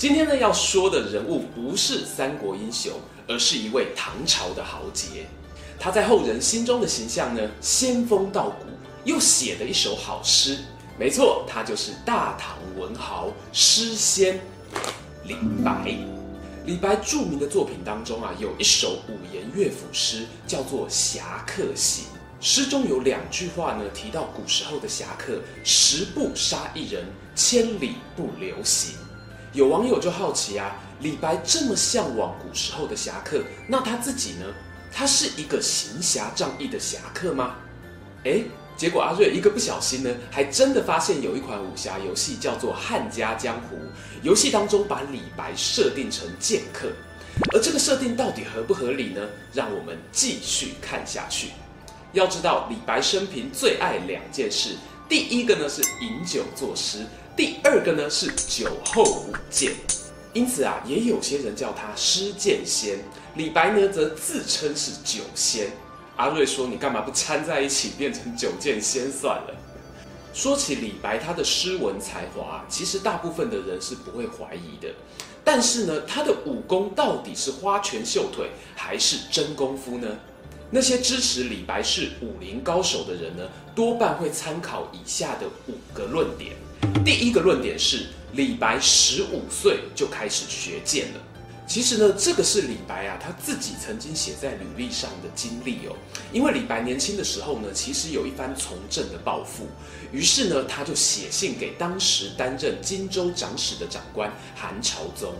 今天呢，要说的人物不是三国英雄。而是一位唐朝的豪杰，他在后人心中的形象呢，仙风道骨，又写了一首好诗。没错，他就是大唐文豪诗仙李白。李白著名的作品当中啊，有一首五言乐府诗，叫做《侠客行》。诗中有两句话呢，提到古时候的侠客十步杀一人，千里不留行。有网友就好奇啊。李白这么向往古时候的侠客，那他自己呢？他是一个行侠仗义的侠客吗？诶，结果阿瑞一个不小心呢，还真的发现有一款武侠游戏叫做《汉家江湖》，游戏当中把李白设定成剑客，而这个设定到底合不合理呢？让我们继续看下去。要知道，李白生平最爱两件事，第一个呢是饮酒作诗，第二个呢是酒后舞剑。因此啊，也有些人叫他诗剑仙。李白呢，则自称是酒仙。阿瑞说：“你干嘛不掺在一起，变成酒剑仙算了？”说起李白，他的诗文才华，其实大部分的人是不会怀疑的。但是呢，他的武功到底是花拳绣腿，还是真功夫呢？那些支持李白是武林高手的人呢，多半会参考以下的五个论点。第一个论点是。李白十五岁就开始学剑了。其实呢，这个是李白啊他自己曾经写在履历上的经历哦。因为李白年轻的时候呢，其实有一番从政的抱负，于是呢，他就写信给当时担任荆州长史的长官韩朝宗。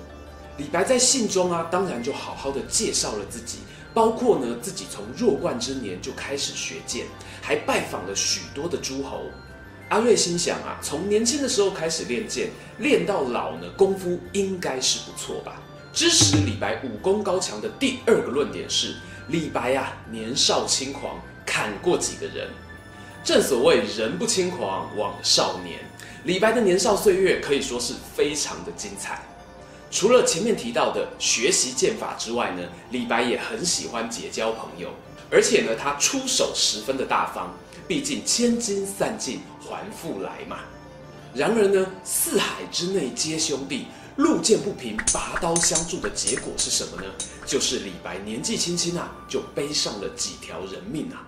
李白在信中啊，当然就好好的介绍了自己，包括呢自己从弱冠之年就开始学剑，还拜访了许多的诸侯。阿瑞心想啊，从年轻的时候开始练剑，练到老呢，功夫应该是不错吧。支持李白武功高强的第二个论点是，李白啊年少轻狂，砍过几个人。正所谓人不轻狂枉少年，李白的年少岁月可以说是非常的精彩。除了前面提到的学习剑法之外呢，李白也很喜欢结交朋友，而且呢，他出手十分的大方。毕竟千金散尽还复来嘛。然而呢，四海之内皆兄弟，路见不平拔刀相助的结果是什么呢？就是李白年纪轻轻啊，就背上了几条人命啊。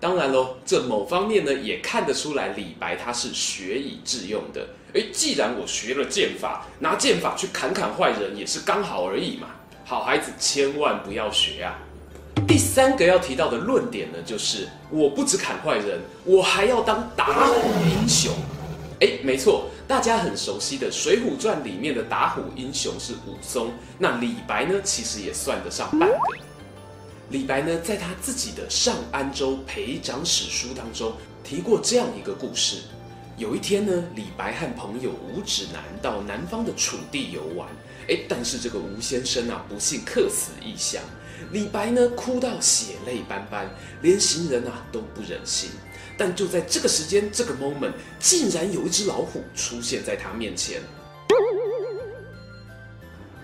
当然喽，这某方面呢，也看得出来李白他是学以致用的。诶，既然我学了剑法，拿剑法去砍砍坏人也是刚好而已嘛。好孩子千万不要学啊。第三个要提到的论点呢，就是我不止砍坏人，我还要当打虎英雄。诶，没错，大家很熟悉的《水浒传》里面的打虎英雄是武松，那李白呢，其实也算得上半个。李白呢，在他自己的《上安州陪长史书》当中提过这样一个故事：有一天呢，李白和朋友吴指南到南方的楚地游玩，诶，但是这个吴先生啊，不幸客死异乡。李白呢，哭到血泪斑斑，连行人啊都不忍心。但就在这个时间，这个 moment，竟然有一只老虎出现在他面前。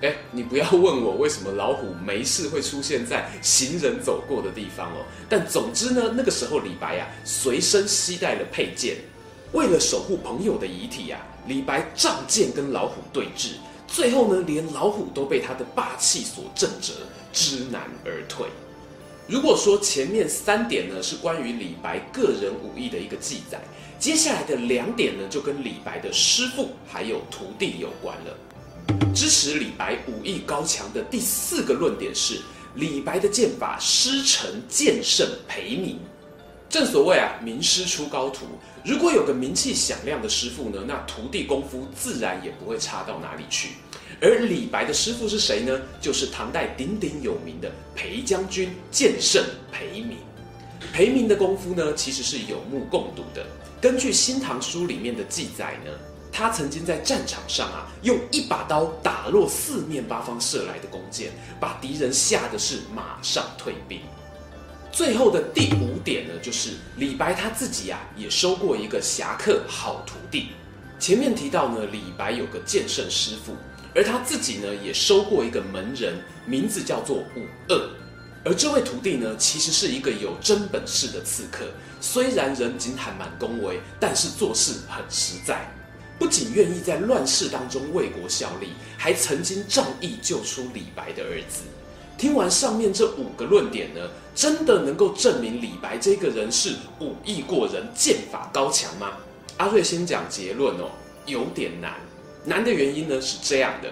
哎，你不要问我为什么老虎没事会出现在行人走过的地方哦。但总之呢，那个时候李白、啊，随身携带了佩剑，为了守护朋友的遗体、啊，李白仗剑跟老虎对峙。最后呢，连老虎都被他的霸气所震折，知难而退。如果说前面三点呢是关于李白个人武艺的一个记载，接下来的两点呢就跟李白的师傅还有徒弟有关了。支持李白武艺高强的第四个论点是，李白的剑法师承剑圣裴明。正所谓啊，名师出高徒。如果有个名气响亮的师傅呢，那徒弟功夫自然也不会差到哪里去。而李白的师傅是谁呢？就是唐代鼎鼎有名的裴将军剑圣裴明。裴明的功夫呢，其实是有目共睹的。根据《新唐书》里面的记载呢，他曾经在战场上啊，用一把刀打落四面八方射来的弓箭，把敌人吓得是马上退兵。最后的第五点呢，就是李白他自己啊，也收过一个侠客好徒弟。前面提到呢，李白有个剑圣师傅，而他自己呢，也收过一个门人，名字叫做伍齚。而这位徒弟呢，其实是一个有真本事的刺客，虽然人仅罕蛮恭维，但是做事很实在，不仅愿意在乱世当中为国效力，还曾经仗义救出李白的儿子。听完上面这五个论点呢，真的能够证明李白这个人是武艺过人、剑法高强吗？阿瑞先讲结论哦，有点难。难的原因呢是这样的，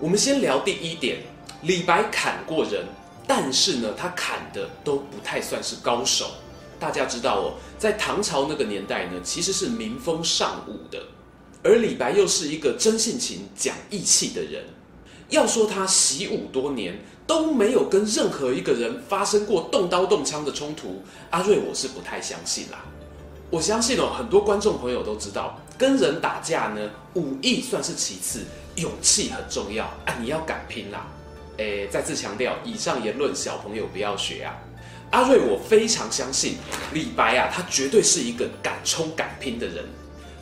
我们先聊第一点，李白砍过人。但是呢，他砍的都不太算是高手。大家知道哦，在唐朝那个年代呢，其实是民风尚武的，而李白又是一个真性情、讲义气的人。要说他习武多年都没有跟任何一个人发生过动刀动枪的冲突，阿瑞我是不太相信啦。我相信哦，很多观众朋友都知道，跟人打架呢，武艺算是其次，勇气很重要啊，你要敢拼啦。诶，再次强调，以上言论小朋友不要学啊！阿瑞，我非常相信李白啊，他绝对是一个敢冲敢拼的人。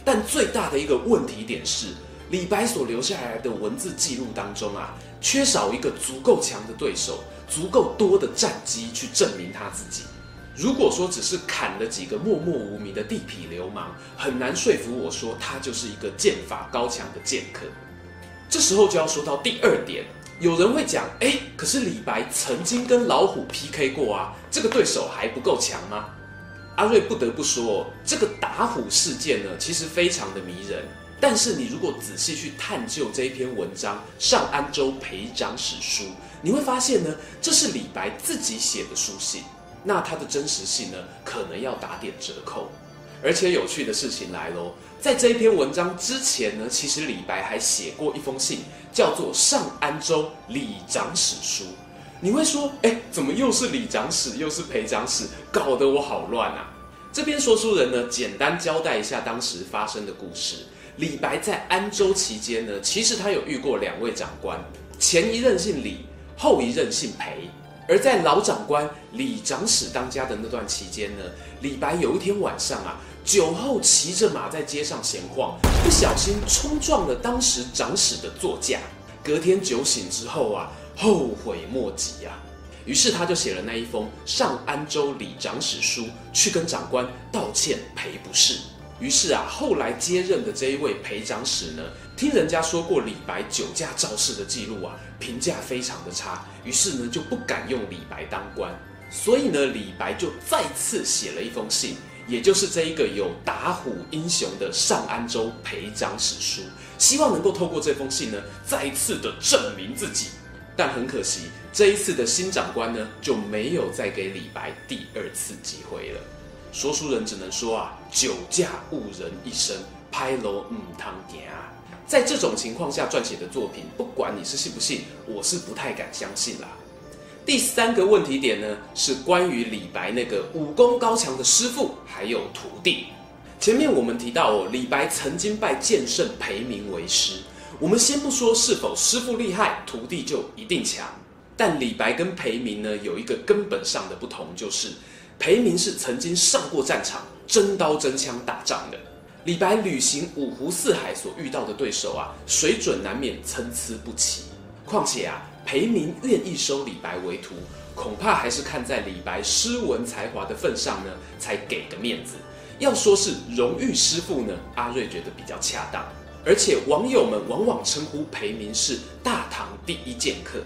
但最大的一个问题点是，李白所留下来的文字记录当中啊，缺少一个足够强的对手，足够多的战绩去证明他自己。如果说只是砍了几个默默无名的地痞流氓，很难说服我说他就是一个剑法高强的剑客。这时候就要说到第二点。有人会讲，哎，可是李白曾经跟老虎 PK 过啊，这个对手还不够强吗？阿瑞不得不说，这个打虎事件呢，其实非常的迷人。但是你如果仔细去探究这一篇文章《上安州裴长史书》，你会发现呢，这是李白自己写的书信，那它的真实性呢，可能要打点折扣。而且有趣的事情来喽，在这一篇文章之前呢，其实李白还写过一封信，叫做《上安州李长史书》。你会说，哎，怎么又是李长史，又是裴长史，搞得我好乱啊！这边说书人呢，简单交代一下当时发生的故事。李白在安州期间呢，其实他有遇过两位长官，前一任姓李，后一任姓裴。而在老长官李长史当家的那段期间呢，李白有一天晚上啊，酒后骑着马在街上闲晃，不小心冲撞了当时长史的座驾。隔天酒醒之后啊，后悔莫及啊，于是他就写了那一封《上安州李长史书》，去跟长官道歉赔不是。于是啊，后来接任的这一位裴长史呢，听人家说过李白酒驾肇事的记录啊，评价非常的差，于是呢就不敢用李白当官，所以呢李白就再次写了一封信，也就是这一个有打虎英雄的上安州裴长史书，希望能够透过这封信呢，再次的证明自己。但很可惜，这一次的新长官呢，就没有再给李白第二次机会了。说书人只能说啊，酒驾误人一生，拍楼唔汤行啊！在这种情况下撰写的作品，不管你是信不信，我是不太敢相信啦。第三个问题点呢，是关于李白那个武功高强的师傅还有徒弟。前面我们提到哦，李白曾经拜剑圣裴明为师。我们先不说是否师傅厉害，徒弟就一定强，但李白跟裴明呢，有一个根本上的不同，就是。裴明是曾经上过战场，真刀真枪打仗的。李白旅行五湖四海所遇到的对手啊，水准难免参差不齐。况且啊，裴明愿意收李白为徒，恐怕还是看在李白诗文才华的份上呢，才给的面子。要说是荣誉师傅呢，阿瑞觉得比较恰当。而且网友们往往称呼裴明是大唐第一剑客。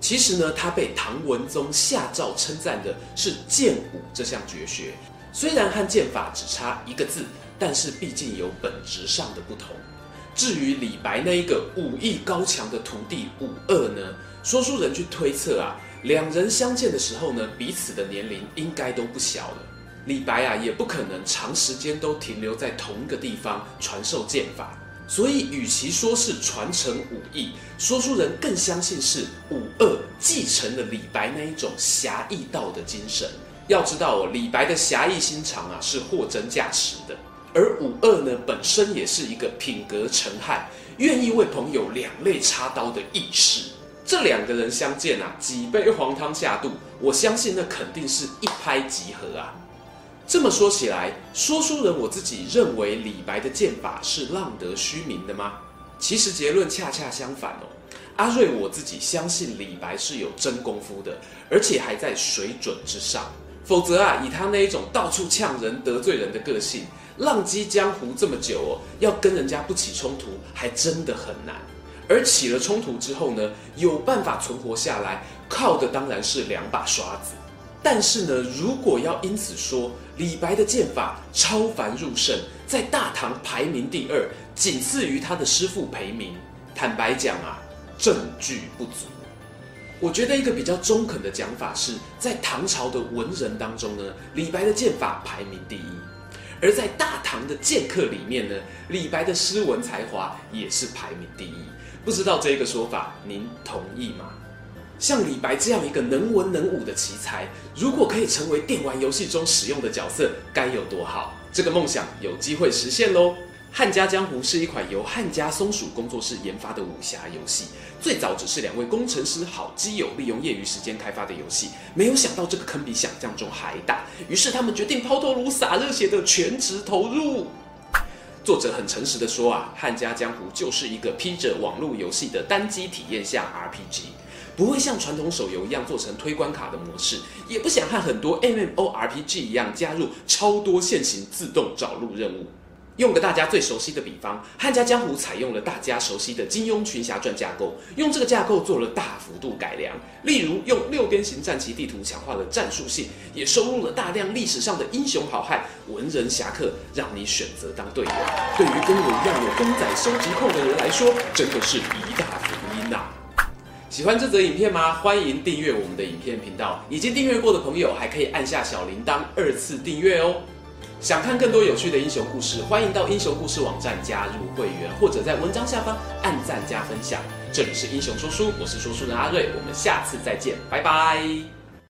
其实呢，他被唐文宗下诏称赞的是剑舞这项绝学，虽然和剑法只差一个字，但是毕竟有本质上的不同。至于李白那一个武艺高强的徒弟武二呢，说书人去推测啊，两人相见的时候呢，彼此的年龄应该都不小了。李白啊，也不可能长时间都停留在同一个地方传授剑法。所以，与其说是传承武艺，说书人更相信是武二继承了李白那一种侠义道的精神。要知道哦，李白的侠义心肠啊是货真价实的。而武二呢，本身也是一个品格诚汉、愿意为朋友两肋插刀的义士。这两个人相见啊，几杯黄汤下肚，我相信那肯定是一拍即合啊。这么说起来，说书人我自己认为李白的剑法是浪得虚名的吗？其实结论恰恰相反哦。阿瑞我自己相信李白是有真功夫的，而且还在水准之上。否则啊，以他那一种到处呛人、得罪人的个性，浪迹江湖这么久哦，要跟人家不起冲突，还真的很难。而起了冲突之后呢，有办法存活下来，靠的当然是两把刷子。但是呢，如果要因此说李白的剑法超凡入圣，在大唐排名第二，仅次于他的师父裴明，坦白讲啊。证据不足，我觉得一个比较中肯的讲法是在唐朝的文人当中呢，李白的剑法排名第一；而在大唐的剑客里面呢，李白的诗文才华也是排名第一。不知道这个说法您同意吗？像李白这样一个能文能武的奇才，如果可以成为电玩游戏中使用的角色，该有多好！这个梦想有机会实现喽。《汉家江湖》是一款由汉家松鼠工作室研发的武侠游戏，最早只是两位工程师好基友利用业余时间开发的游戏，没有想到这个坑比想象中还大，于是他们决定抛头颅洒热血的全职投入。作者很诚实的说啊，《汉家江湖》就是一个披着网络游戏的单机体验下 RPG，不会像传统手游一样做成推关卡的模式，也不想和很多 MMORPG 一样加入超多线型自动找路任务。用个大家最熟悉的比方，《汉家江湖》采用了大家熟悉的金庸群侠传架构，用这个架构做了大幅度改良。例如，用六边形战棋地图强化了战术性，也收录了大量历史上的英雄好汉、文人侠客，让你选择当队友。对于跟我一样有公仔收集控的人来说，真的是一大！喜欢这则影片吗？欢迎订阅我们的影片频道。已经订阅过的朋友，还可以按下小铃铛二次订阅哦。想看更多有趣的英雄故事，欢迎到英雄故事网站加入会员，或者在文章下方按赞加分享。这里是英雄说书，我是说书人阿瑞，我们下次再见，拜拜。